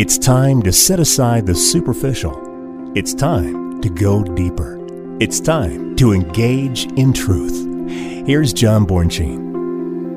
It's time to set aside the superficial. It's time to go deeper. It's time to engage in truth. Here's John Bornschein.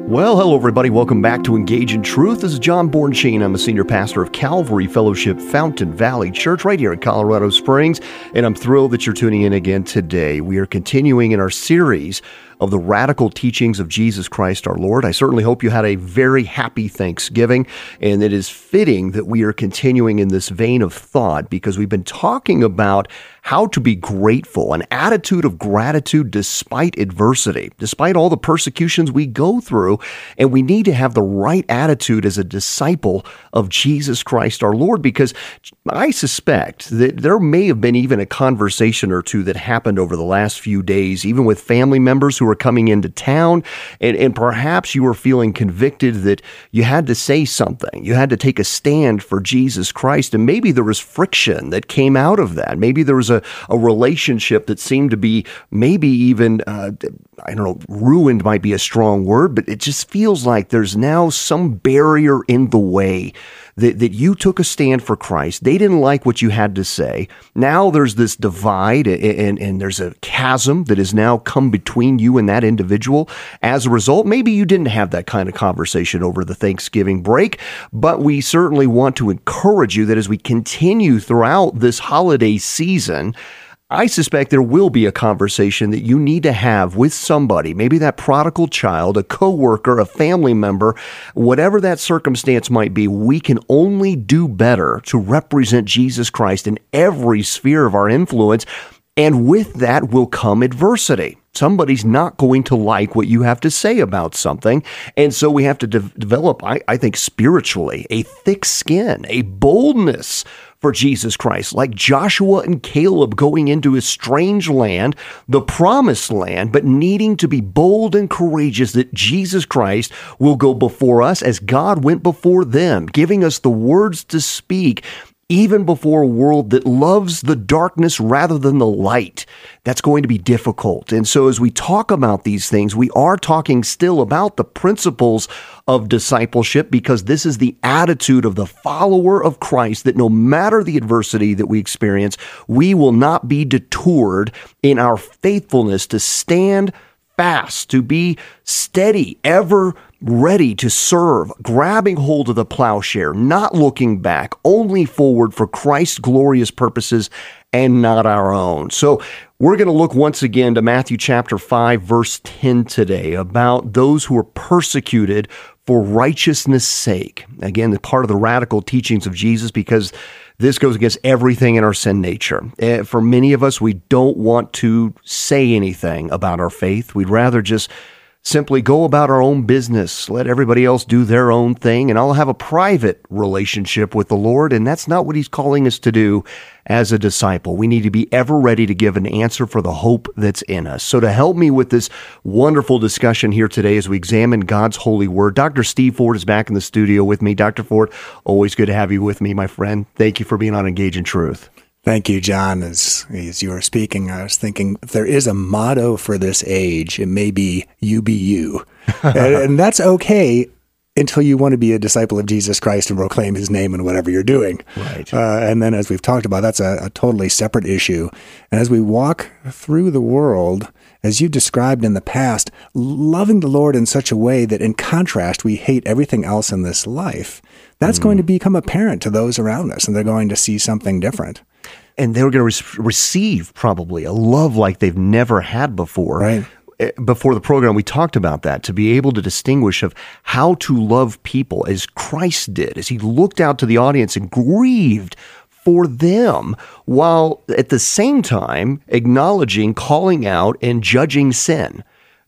Well, hello, everybody. Welcome back to Engage in Truth. This is John Bornschein. I'm a senior pastor of Calvary Fellowship Fountain Valley Church right here in Colorado Springs, and I'm thrilled that you're tuning in again today. We are continuing in our series of the radical teachings of Jesus Christ our Lord. I certainly hope you had a very happy Thanksgiving, and it is fitting that we are continuing in this vein of thought because we've been talking about how to be grateful, an attitude of gratitude despite adversity, despite all the persecutions we go through. And we need to have the right attitude as a disciple of Jesus Christ our Lord, because I suspect that there may have been even a conversation or two that happened over the last few days, even with family members who were coming into town. And, and perhaps you were feeling convicted that you had to say something, you had to take a stand for Jesus Christ. And maybe there was friction that came out of that. Maybe there was a, a relationship that seemed to be maybe even, uh, I don't know, ruined might be a strong word, but it just feels like there's now some barrier in the way that, that you took a stand for Christ. They didn't like what you had to say. Now there's this divide and, and, and there's a chasm that has now come between you and that individual. As a result, maybe you didn't have that kind of conversation over the Thanksgiving break, but we certainly want to encourage you that as we continue throughout this holiday season, I suspect there will be a conversation that you need to have with somebody, maybe that prodigal child, a coworker, a family member, whatever that circumstance might be. We can only do better to represent Jesus Christ in every sphere of our influence. And with that will come adversity. Somebody's not going to like what you have to say about something. And so we have to de- develop, I, I think, spiritually, a thick skin, a boldness for Jesus Christ, like Joshua and Caleb going into a strange land, the promised land, but needing to be bold and courageous that Jesus Christ will go before us as God went before them, giving us the words to speak even before a world that loves the darkness rather than the light. That's going to be difficult. And so, as we talk about these things, we are talking still about the principles of discipleship because this is the attitude of the follower of Christ that no matter the adversity that we experience, we will not be detoured in our faithfulness to stand fast, to be steady, ever ready to serve, grabbing hold of the plowshare, not looking back, only forward for Christ's glorious purposes and not our own. So we're going to look once again to Matthew chapter 5 verse 10 today about those who are persecuted for righteousness' sake. Again, the part of the radical teachings of Jesus because this goes against everything in our sin nature. Eh, for many of us, we don't want to say anything about our faith. We'd rather just simply go about our own business, let everybody else do their own thing, and I'll have a private relationship with the Lord. And that's not what He's calling us to do as a disciple. We need to be ever ready to give an answer for the hope that's in us. So, to help me with this wonderful discussion here today as we examine God's holy word, Dr. Steve Ford is back in the studio with me. Dr. Ford, always good to have you with me, my friend. Thank you for being on Engage in Truth. Thank you, John. As, as you were speaking, I was thinking if there is a motto for this age, it may be you be you. and, and, that's okay until you want to be a disciple of Jesus Christ and proclaim his name in whatever you're doing. Right. Uh, and then, as we've talked about, that's a, a totally separate issue. And as we walk through the world, as you described in the past, loving the Lord in such a way that in contrast, we hate everything else in this life, that's mm. going to become apparent to those around us and they're going to see something different and they're going to re- receive probably a love like they've never had before. Right. Eh, before the program, we talked about that to be able to distinguish of how to love people as Christ did, as he looked out to the audience and grieved for them while at the same time acknowledging, calling out, and judging sin.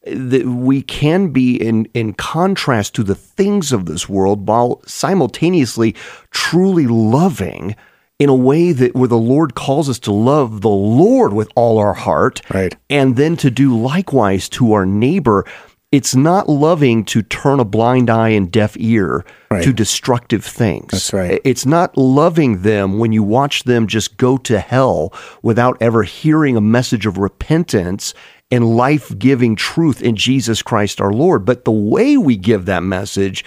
That we can be in, in contrast to the things of this world while simultaneously truly loving in a way that where the Lord calls us to love the Lord with all our heart, right. and then to do likewise to our neighbor. It's not loving to turn a blind eye and deaf ear right. to destructive things. That's right. It's not loving them when you watch them just go to hell without ever hearing a message of repentance and life giving truth in Jesus Christ our Lord. But the way we give that message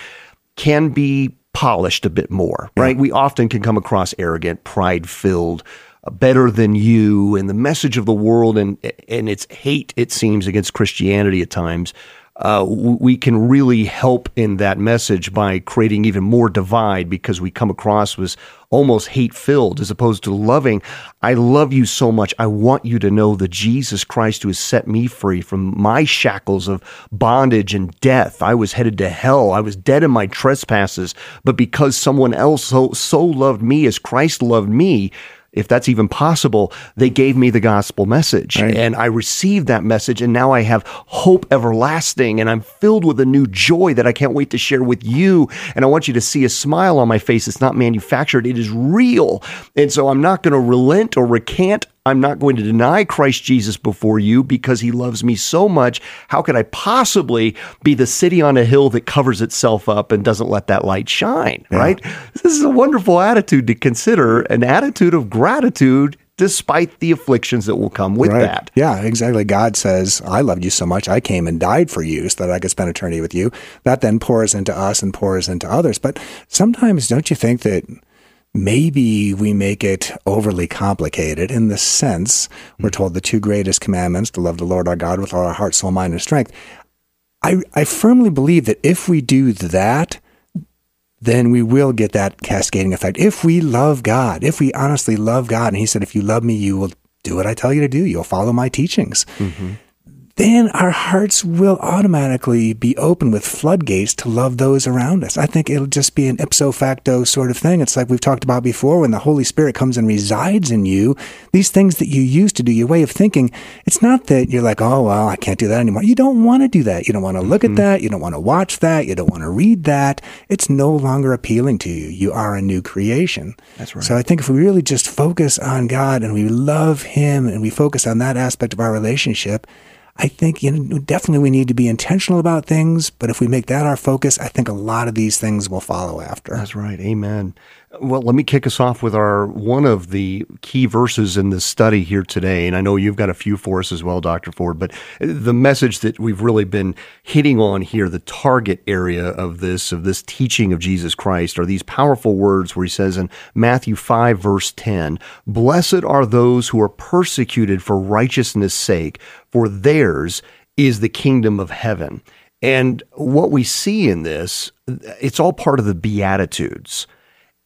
can be polished a bit more, right? We often can come across arrogant, pride filled, uh, better than you, and the message of the world and and its hate it seems against Christianity at times. Uh, we can really help in that message by creating even more divide because we come across as almost hate filled as opposed to loving. I love you so much. I want you to know that Jesus Christ who has set me free from my shackles of bondage and death. I was headed to hell. I was dead in my trespasses. But because someone else so, so loved me as Christ loved me, if that's even possible, they gave me the gospel message. Right. And I received that message, and now I have hope everlasting, and I'm filled with a new joy that I can't wait to share with you. And I want you to see a smile on my face. It's not manufactured, it is real. And so I'm not going to relent or recant I'm not going to deny Christ Jesus before you because he loves me so much. How could I possibly be the city on a hill that covers itself up and doesn't let that light shine? Yeah. Right? This is a wonderful attitude to consider, an attitude of gratitude despite the afflictions that will come with right. that. Yeah, exactly. God says, I loved you so much, I came and died for you so that I could spend eternity with you. That then pours into us and pours into others. But sometimes don't you think that maybe we make it overly complicated in the sense we're told the two greatest commandments to love the Lord our God with all our heart, soul, mind, and strength. I, I firmly believe that if we do that, then we will get that cascading effect. If we love God, if we honestly love God, and He said, if you love me, you will do what I tell you to do, you'll follow my teachings. Mm-hmm then our hearts will automatically be open with floodgates to love those around us. I think it'll just be an ipso facto sort of thing. It's like we've talked about before when the Holy Spirit comes and resides in you, these things that you used to do, your way of thinking, it's not that you're like, oh, well, I can't do that anymore. You don't want to do that. You don't want to look mm-hmm. at that. You don't want to watch that. You don't want to read that. It's no longer appealing to you. You are a new creation. That's right. So I think if we really just focus on God and we love Him and we focus on that aspect of our relationship, I think you know, definitely we need to be intentional about things, but if we make that our focus, I think a lot of these things will follow after. That's right. Amen. Well, let me kick us off with our one of the key verses in this study here today. And I know you've got a few for us as well, Dr. Ford, but the message that we've really been hitting on here, the target area of this, of this teaching of Jesus Christ, are these powerful words where he says in Matthew 5, verse 10, Blessed are those who are persecuted for righteousness' sake, for theirs is the kingdom of heaven. And what we see in this, it's all part of the Beatitudes.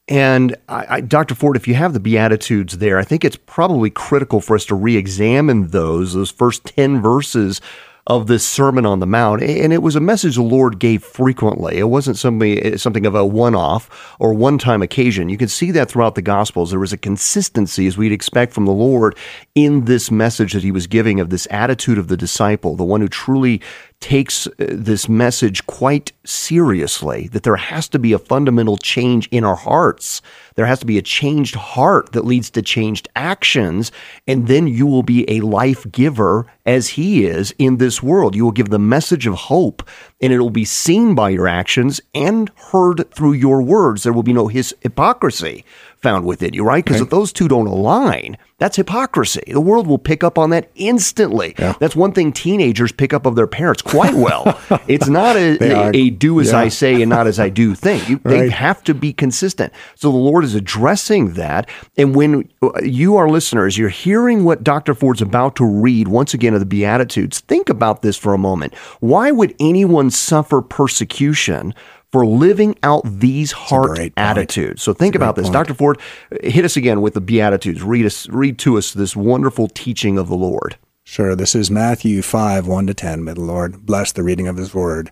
And I, I, Dr. Ford, if you have the Beatitudes there, I think it's probably critical for us to re examine those, those first 10 verses of this Sermon on the Mount. And it was a message the Lord gave frequently. It wasn't something, eh, something of a one off or one time occasion. You can see that throughout the Gospels. There was a consistency, as we'd expect from the Lord, in this message that he was giving of this attitude of the disciple, the one who truly takes uh, this message quite seriously that there has to be a fundamental change in our hearts. There has to be a changed heart that leads to changed actions. And then you will be a life giver as he is in this world. You will give the message of hope and it will be seen by your actions and heard through your words. There will be no his hypocrisy found within you, right? Because okay. if those two don't align, that's hypocrisy. The world will pick up on that instantly. Yeah. That's one thing teenagers pick up of their parents quite well. it's not a, a, a, do as yeah. I say and not as I do thing. You, right. They have to be consistent. So the Lord is addressing that. And when uh, you, our listeners, you're hearing what Dr. Ford's about to read once again of the Beatitudes, think about this for a moment. Why would anyone suffer persecution for living out these heart attitudes. So think about this. Point. Dr. Ford, hit us again with the Beatitudes. Read us, read to us this wonderful teaching of the Lord. Sure. This is Matthew 5, 1 to 10. May the Lord bless the reading of his word.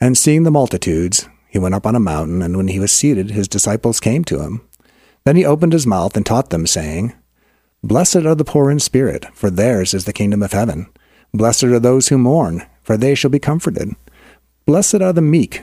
And seeing the multitudes, he went up on a mountain, and when he was seated, his disciples came to him. Then he opened his mouth and taught them, saying, Blessed are the poor in spirit, for theirs is the kingdom of heaven. Blessed are those who mourn, for they shall be comforted. Blessed are the meek,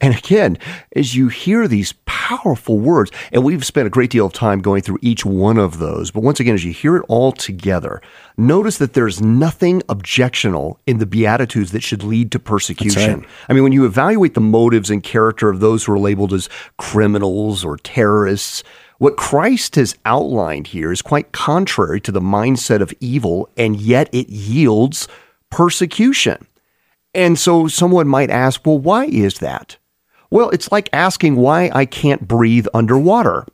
And again, as you hear these powerful words. And we've spent a great deal of time going through each one of those. But once again, as you hear it all together, notice that there's nothing objectional in the Beatitudes that should lead to persecution. Right. I mean, when you evaluate the motives and character of those who are labeled as criminals or terrorists, what Christ has outlined here is quite contrary to the mindset of evil, and yet it yields persecution. And so someone might ask, well, why is that? Well, it's like asking why I can't breathe underwater.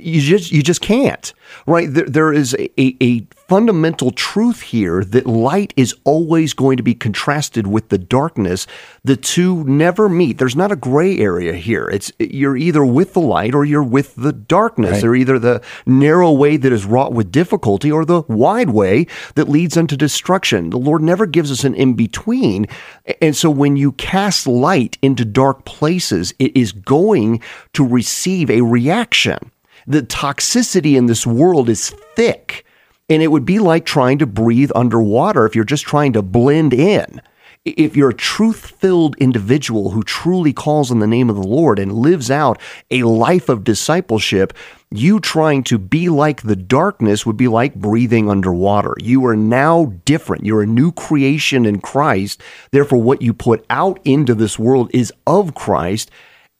You just you just can't, right? There, there is a, a, a fundamental truth here that light is always going to be contrasted with the darkness. The two never meet. There's not a gray area here. It's you're either with the light or you're with the darkness. Right. They're either the narrow way that is wrought with difficulty or the wide way that leads unto destruction. The Lord never gives us an in between. And so when you cast light into dark places, it is going to receive a reaction the toxicity in this world is thick. And it would be like trying to breathe underwater if you're just trying to blend in. If you're a truth filled individual who truly calls on the name of the Lord and lives out a life of discipleship, you trying to be like the darkness would be like breathing underwater. You are now different. You're a new creation in Christ. Therefore, what you put out into this world is of Christ.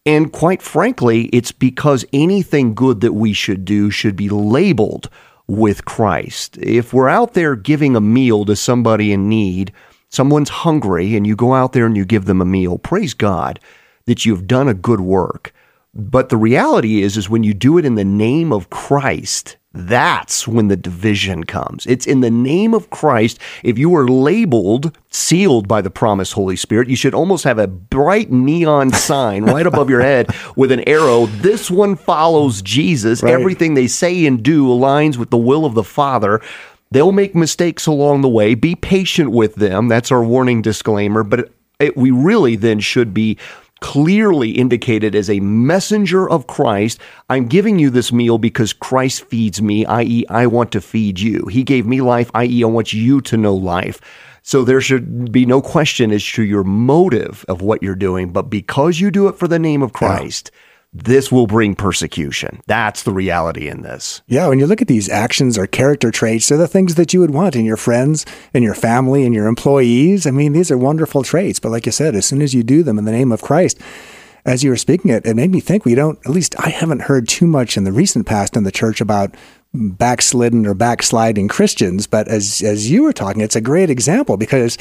And quite frankly, it's because anything good that we should do should be labeled with Christ. If we're out there giving a meal to somebody in need, someone's hungry, and you go out there and you give them a meal, praise God that you've done a good work. But the reality is, is when you do it in the name of Christ, that's when the division comes. It's in the name of Christ. If you are labeled, sealed by the promised Holy Spirit, you should almost have a bright neon sign right above your head with an arrow. This one follows Jesus. Right. Everything they say and do aligns with the will of the Father. They'll make mistakes along the way. Be patient with them. That's our warning disclaimer. But it, it, we really then should be clearly indicated as a messenger of Christ. I'm giving you this meal because Christ feeds me, i.e., I want to feed you. He gave me life, i.e., I want you to know life. So there should be no question as to your motive of what you're doing, but because you do it for the name of Christ, this will bring persecution. That's the reality in this. Yeah, when you look at these actions or character traits, they're the things that you would want in your friends, in your family, in your employees. I mean, these are wonderful traits. But like you said, as soon as you do them in the name of Christ, as you were speaking it, it made me think we don't, at least I haven't heard too much in the recent past in the church about backslidden or backsliding Christians. But as, as you were talking, it's a great example because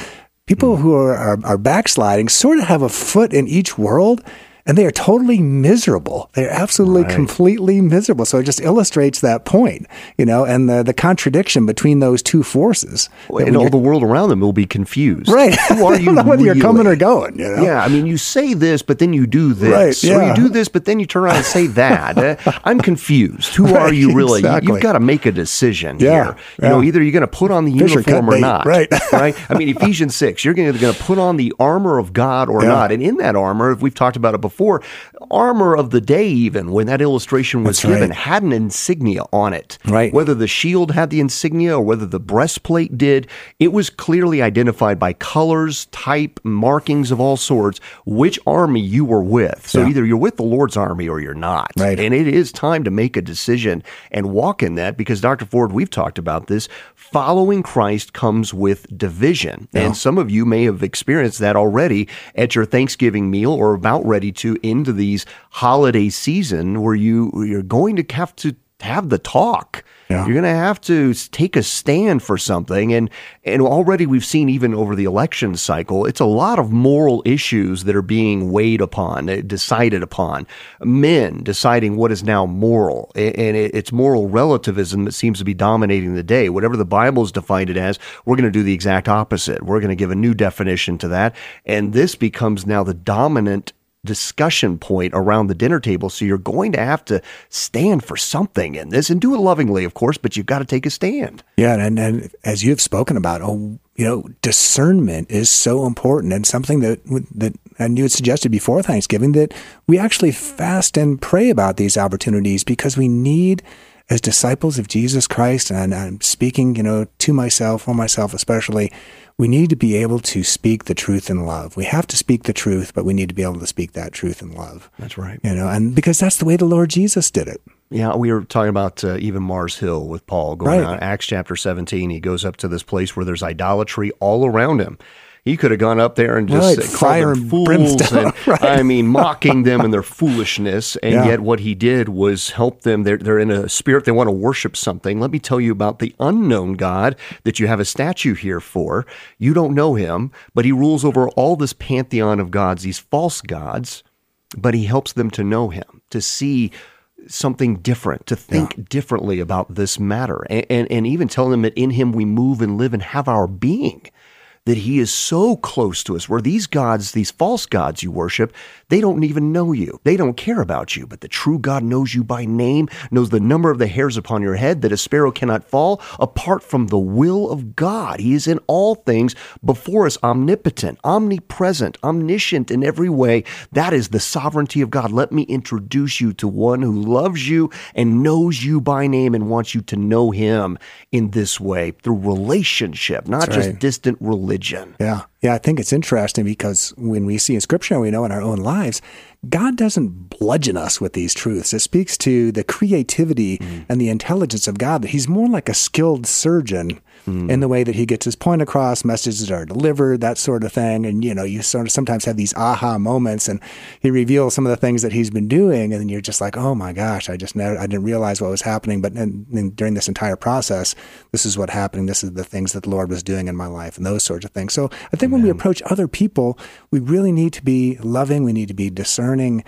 people hmm. who are, are, are backsliding sort of have a foot in each world and they are totally miserable. They're absolutely, Right. completely miserable. So it just illustrates that point, you know, and the, the contradiction between those two forces. And all the world around them will be confused. right. Who are you whether you're coming really? or going, you know? Yeah, I mean, you say this, but then you do this. Right, Or yeah. you do this, but then you turn around and say that. Uh, I'm confused. Who are you really? You- exactly. You've got to make a decision Yeah, here. You know, either you're going to put on the Fish uniform cut or not. right. right? I mean, Ephesians 6, you're going to put on the armor of God or Yeah. not. And in that armor, if we've talked about it before, armor of the day, even when that illustration was That's right. given, had an insignia on it. Right. Whether the shield had the insignia or whether the breastplate did, it was clearly identified by colors, type, markings of all sorts, which army you were with. So Yeah. either you're with the Lord's army or you're not. Right. And it is time to make a decision and walk in that because, Dr. Ford, we've talked about this. Following Christ comes with division. And some of you may have experienced that already at your Thanksgiving meal or about ready to into these holiday season where you you're going to have to have the talk. Yeah. You're going to have to take a stand for something, and and already we've seen even over the election cycle, it's a lot of moral issues that are being weighed upon, uh, decided upon. Men deciding what is now moral, and it's moral relativism that seems to be dominating the day. Whatever the Bible's defined it as, we're going to do the exact opposite. We're going to give a new definition to that, and this becomes now the dominant discussion point around the dinner table. So you're going to have to stand for something in this and do it lovingly, of course, but you've got to take a stand. Yeah, and, and as you have spoken about, oh, you know, discernment is so important and something that that and you had suggested before Thanksgiving that we actually fast and pray about these opportunities because we need as disciples of Jesus Christ, and I'm speaking, you know, to myself, for myself especially, we need to be able to speak the truth in love. We have to speak the truth, but we need to be able to speak that truth in love. That's right. You know, and because that's the way the Lord Jesus did it. Yeah, we were talking about uh, even Mars Hill with Paul going Right. on Acts chapter 17. He goes up to this place where there's idolatry all around him. He could have gone up there and just Right, fire and fools brimstone, and right. I mean mocking them and their foolishness. And Yeah. yet what he did was help them. They're, they're in a spirit. They want to worship something. Let me tell you about the unknown God that you have a statue here for. You don't know him, but he rules over all this pantheon of gods, these false gods but he helps them to know him, to see something different, to think differently about this matter, and, and, and even tell them that in him we move and live and have our being. That he is so close to us, where these gods, these false gods you worship, they don't even know you. They don't care about you. But the true God knows you by name, knows the number of the hairs upon your head, that a sparrow cannot fall apart from the will of God. He is in all things before us, omnipotent, omnipresent, omniscient in every way. That is the sovereignty of God. Let me introduce you to one who loves you and knows you by name and wants you to know him in this way through relationship, not just distant religion. Yeah. Yeah. I think it's interesting because when we see in scripture and we know in our own lives, God doesn't bludgeon us with these truths. It speaks to the creativity mm. and the intelligence of God that He's more like a skilled surgeon mm. in the way that He gets His point across, messages are delivered, that sort of thing. And, you know, you sort of sometimes have these aha moments and He reveals some of the things that He's been doing. And then you're just like, oh my gosh, I just never, I didn't realize what was happening. But then, then during this entire process, this is what happened. This is the things that the Lord was doing in my life and those sorts of things. So I think when we approach other people, we really need to be loving. We need to be discerning.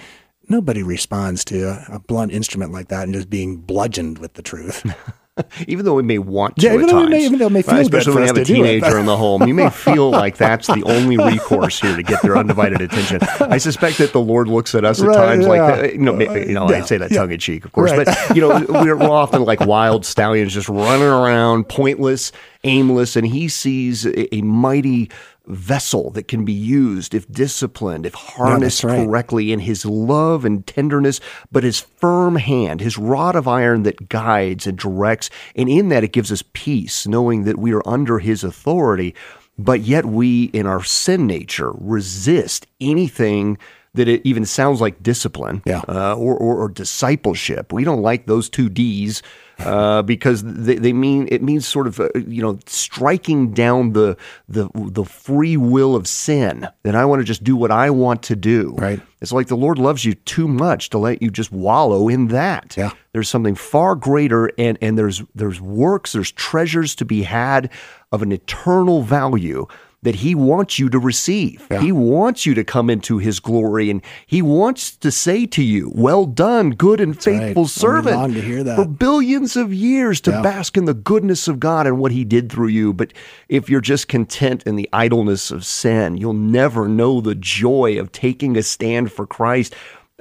Nobody responds to a, a blunt instrument like that and just being bludgeoned with the truth. even though we may want to Yeah, even though may- even though it may feel good especially when you have a to do it. teenager in the home, you may feel like that's the only recourse here to get their undivided attention. I suspect that the Lord looks at us at Right, times like, yeah. that. you know, you know, Yeah, I say that yeah. tongue in cheek, of course, Right. but you know, we're, we're often like wild stallions, just running around, pointless, aimless, and He sees a, a mighty vessel that can be used if disciplined, if harnessed right. correctly in his love and tenderness, but his firm hand, his rod of iron that guides and directs. And in that, it gives us peace, knowing that we are under his authority, but yet we, in our sin nature, resist anything that it even sounds like discipline Yeah. uh, or, or, or discipleship. We don't like those two D's uh, because they, they mean it means sort of uh, you know striking down the the the free will of sin. That I want to just do what I want to do. Right. It's like the Lord loves you too much to let you just wallow in that. Yeah. There's something far greater, and and there's there's works, there's treasures to be had of an eternal value that he wants you to receive. He wants you to come into his glory and he wants to say to you, "Well done, good and right. faithful we servant." long to hear that. For billions of years to Yeah. bask in the goodness of God and what he did through you, but if you're just content in the idleness of sin, you'll never know the joy of taking a stand for Christ.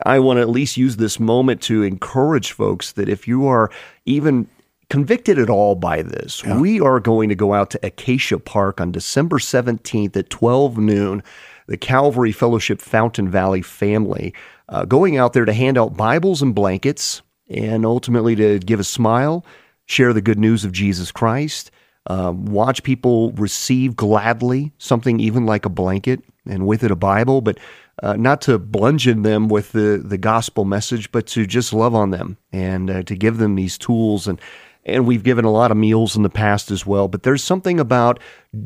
I want to at least use this moment to encourage folks that if you are even convicted at all by this, we are going to go out to Acacia Park on December 17th at 12 noon. The Calvary Fellowship Fountain Valley family uh, going out there to hand out Bibles and blankets and ultimately to give a smile, share the good news of Jesus Christ, um, watch people receive gladly something even like a blanket and with it a Bible, but uh, not to bludgeon them with the, the gospel message, but to just love on them and uh, to give them these tools. And, and we've given a lot of meals in the past as well, but there's something about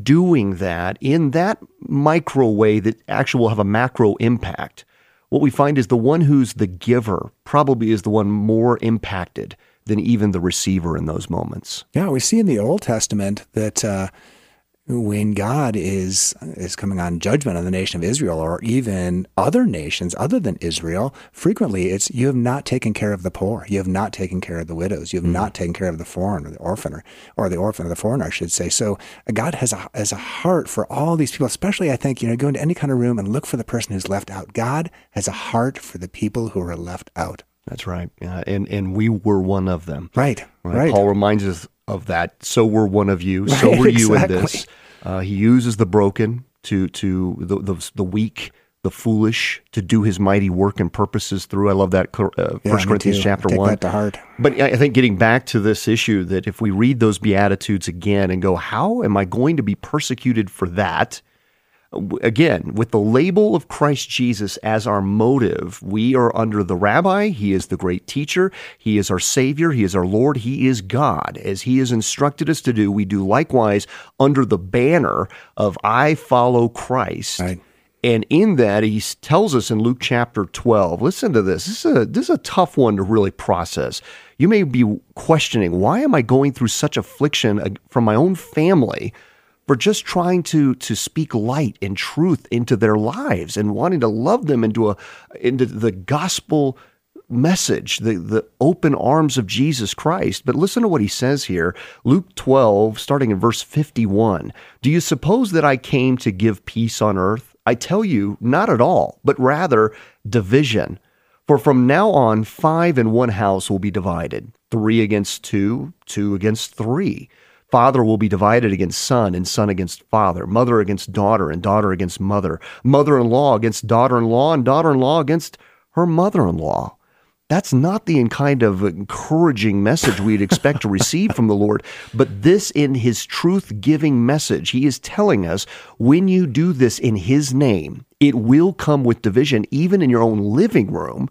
doing that in that micro way that actually will have a macro impact. What we find is the one who's the giver probably is the one more impacted than even the receiver in those moments. Yeah, we see in the Old Testament that uh, when God is is coming on judgment on the nation of Israel or even other nations other than Israel, frequently it's you have not taken care of the poor, you have not taken care of the widows, you have not taken care of the foreigner, the orphaner, or the orphan or the foreigner, I should say. So uh, God has a has a heart for all these people, especially I think you know go into any kind of room and look for the person who's left out. God has a heart for the people who are left out. That's right. Uh, and, and we were one of them. Right? right. Paul reminds us of that. So were one of you. So Right, were you exactly. in this. Uh, he uses the broken to to the, the the weak, the foolish to do his mighty work and purposes through. I love that uh, Yeah, First Corinthians too. chapter Take one. that to heart. But I think getting back to this issue that if we read those Beatitudes again and go, how am I going to be persecuted for that? Again, with the label of Christ Jesus as our motive, we are under the rabbi. He is the great teacher. He is our Savior. He is our Lord. He is God. As He has instructed us to do, we do likewise under the banner of I follow Christ. Right. And in that, he tells us in Luke chapter 12, listen to this. This is, a, this is a tough one to really process. You may be questioning, why am I going through such affliction from my own family for just trying to, to speak light and truth into their lives and wanting to love them into, a, into the gospel message, the, the open arms of Jesus Christ. But listen to what he says here Luke 12, starting in verse 51. Do you suppose that I came to give peace on earth? I tell you, not at all, but rather division. For from now on, five in one house will be divided three against two, two against three. Father will be divided against son, and son against father, mother against daughter, and daughter against mother, mother in law against daughter in law, and daughter in law against her mother in law. That's not the kind of encouraging message we'd expect to receive from the Lord, but this in his truth giving message. He is telling us when you do this in his name, it will come with division, even in your own living room.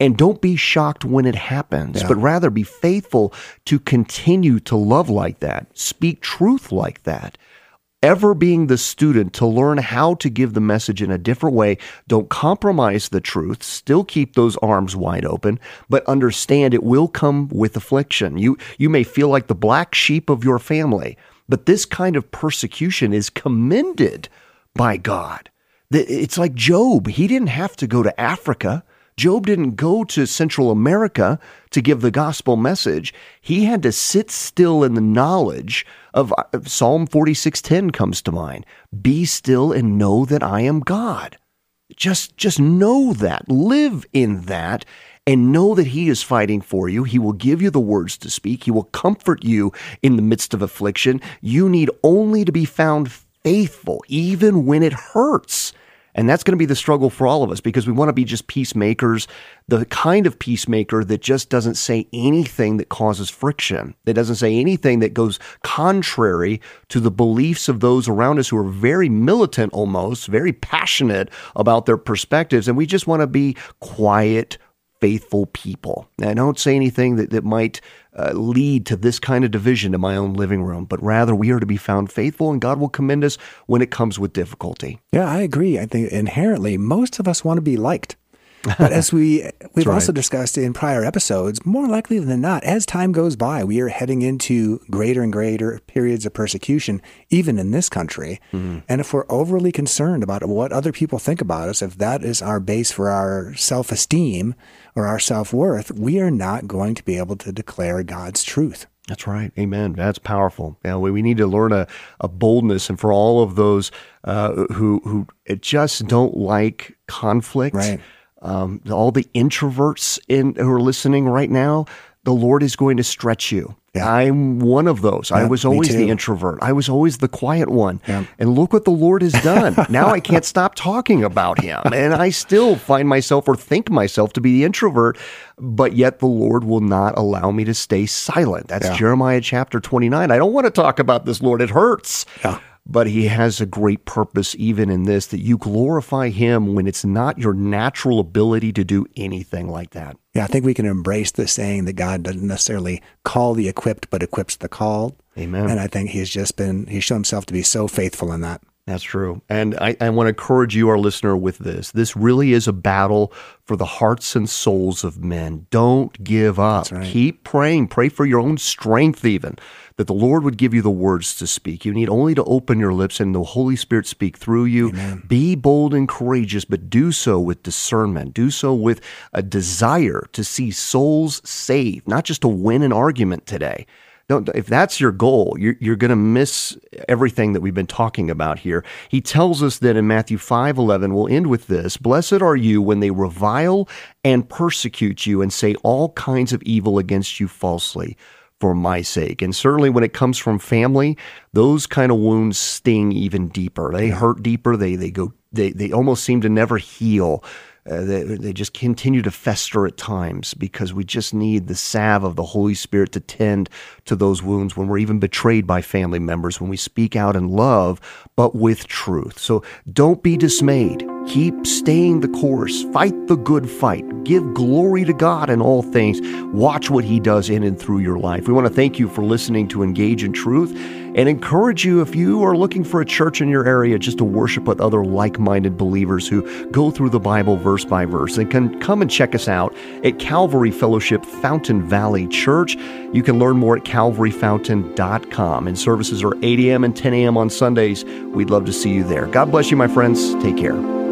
And don't be shocked when it happens, but rather be faithful to continue to love like that, speak truth like that ever being the student to learn how to give the message in a different way. Don't compromise the truth. Still keep those arms wide open, but understand it will come with affliction. You, you may feel like the black sheep of your family, but this kind of persecution is commended by God. It's like Job. He didn't have to go to Africa. Job didn't go to Central America to give the gospel message. He had to sit still in the knowledge of uh, Psalm 46:10 comes to mind. Be still and know that I am God. Just just know that. Live in that and know that he is fighting for you. He will give you the words to speak. He will comfort you in the midst of affliction. You need only to be found faithful even when it hurts. And that's going to be the struggle for all of us because we want to be just peacemakers, the kind of peacemaker that just doesn't say anything that causes friction, that doesn't say anything that goes contrary to the beliefs of those around us who are very militant almost, very passionate about their perspectives. And we just want to be quiet, faithful people. And I don't say anything that, that might uh, lead to this kind of division in my own living room, but rather we are to be found faithful and God will commend us when it comes with difficulty. Yeah, I agree. I think inherently most of us want to be liked. But as we we've right. also discussed in prior episodes, more likely than not, as time goes by, we are heading into greater and greater periods of persecution, even in this country. And if we're overly concerned about what other people think about us, if that is our base for our self esteem or our self worth, we are not going to be able to declare God's truth. That's right. Amen. That's powerful. Yeah, we, we need to learn a, a boldness, and for all of those uh, who who just don't like conflict, Right. um, all the introverts in who are listening right now, the Lord is going to stretch you. Yeah. I'm one of those. I was always the introvert. I was always the quiet one. Yeah. And look what the Lord has done. now I can't stop talking about him. And I still find myself or think myself to be the introvert, but yet the Lord will not allow me to stay silent. That's Yeah. Jeremiah chapter 29. I don't want to talk about this, Lord. It hurts. But he has a great purpose even in this that you glorify him when it's not your natural ability to do anything like that. Yeah, I think we can embrace the saying that God doesn't necessarily call the equipped, but equips the called. Amen. And I think he's just been, he's shown himself to be so faithful in that. That's true. And I, I want to encourage you, our listener, with this. This really is a battle for the hearts and souls of men. Don't give up. right. Keep praying. Pray for your own strength, even, that the Lord would give you the words to speak. You need only to open your lips and the Holy Spirit speak through you. Be bold and courageous, but do so with discernment. Do so with a desire to see souls saved, not just to win an argument today. Don't, if that's your goal, you're, you're going to miss everything that we've been talking about here. He tells us that in Matthew 5:11, we'll end with this, "Blessed are you when they revile and persecute you and say all kinds of evil against you falsely for my sake." And certainly when it comes from family, those kind of wounds sting even deeper. They hurt deeper, they they go they, they almost seem to never heal. Uh, they, they just continue to fester at times because we just need the salve of the Holy Spirit to tend to those wounds when we're even betrayed by family members, when we speak out in love, but with truth. So don't be dismayed. Keep staying the course. Fight the good fight. Give glory to God in all things. Watch what He does in and through your life. We want to thank you for listening to Engage in Truth and encourage you if you are looking for a church in your area just to worship with other like minded believers who go through the Bible verse by verse and can come and check us out at Calvary Fellowship Fountain Valley Church. You can learn more at calvaryfountain.com. And services are 8 a.m. and 10 a.m. on Sundays. We'd love to see you there. God bless you, my friends. Take care.